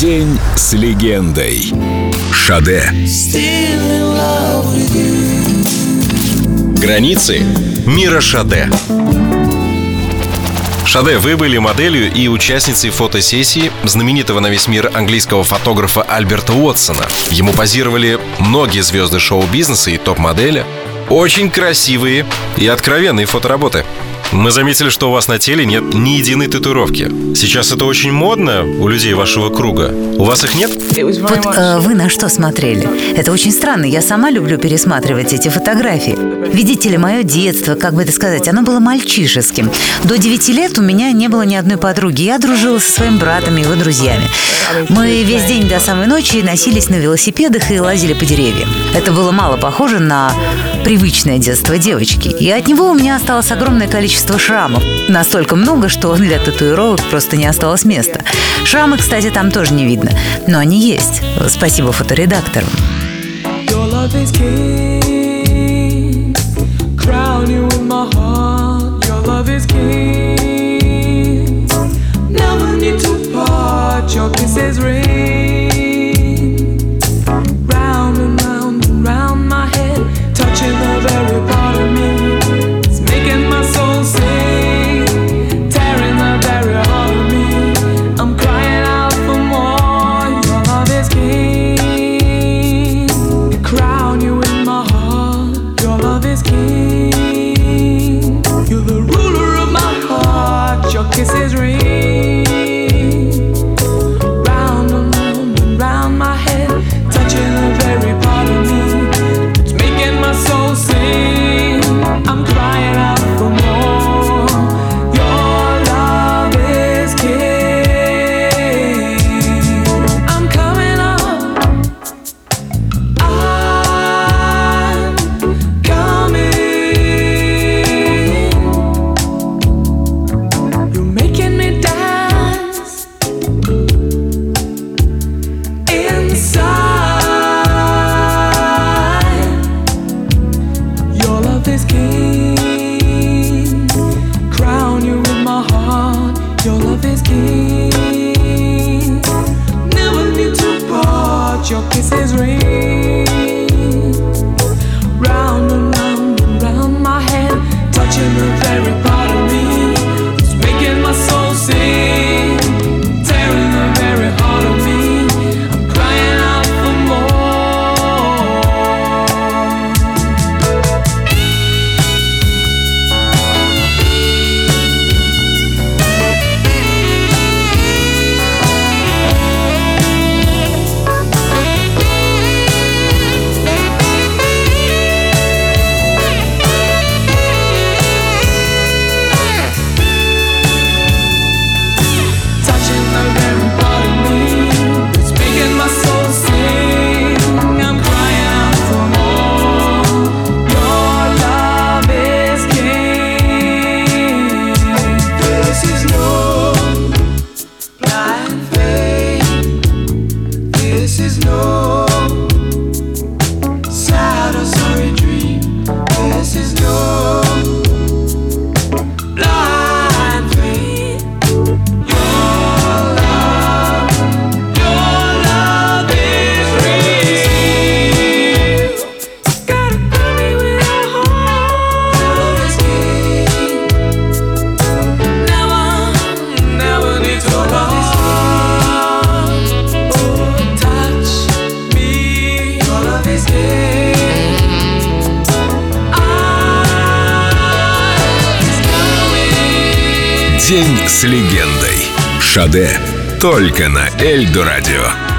День с легендой. Шаде. Границы мира Шаде. Шаде, вы были моделью и участницей фотосессии знаменитого на весь мир английского фотографа Альберта Уотсона. Ему позировали многие звезды шоу-бизнеса и топ-модели. Очень красивые и откровенные фотоработы. Мы заметили, что у вас на теле нет ни единой татуировки. Сейчас это очень модно у людей вашего круга. У вас их нет? Вот э, вы на что смотрели? Это очень странно. Я сама люблю пересматривать эти фотографии. Видите ли, мое детство, как бы это сказать, оно было мальчишеским. До 9 лет у меня не было ни одной подруги. Я дружила со своим братом и его друзьями. Мы весь день до самой ночи носились на велосипедах и лазили по деревьям. Это было мало похоже на привычное детство девочки. И от него у меня осталось огромное количество шрамов. Настолько много, что для татуировок просто не осталось места. Шрамы, кстати, там тоже не видно. Но они есть. Спасибо фоторедактору. Your your kisses ring День с легендой. Шаде. Только на Эльдо радио.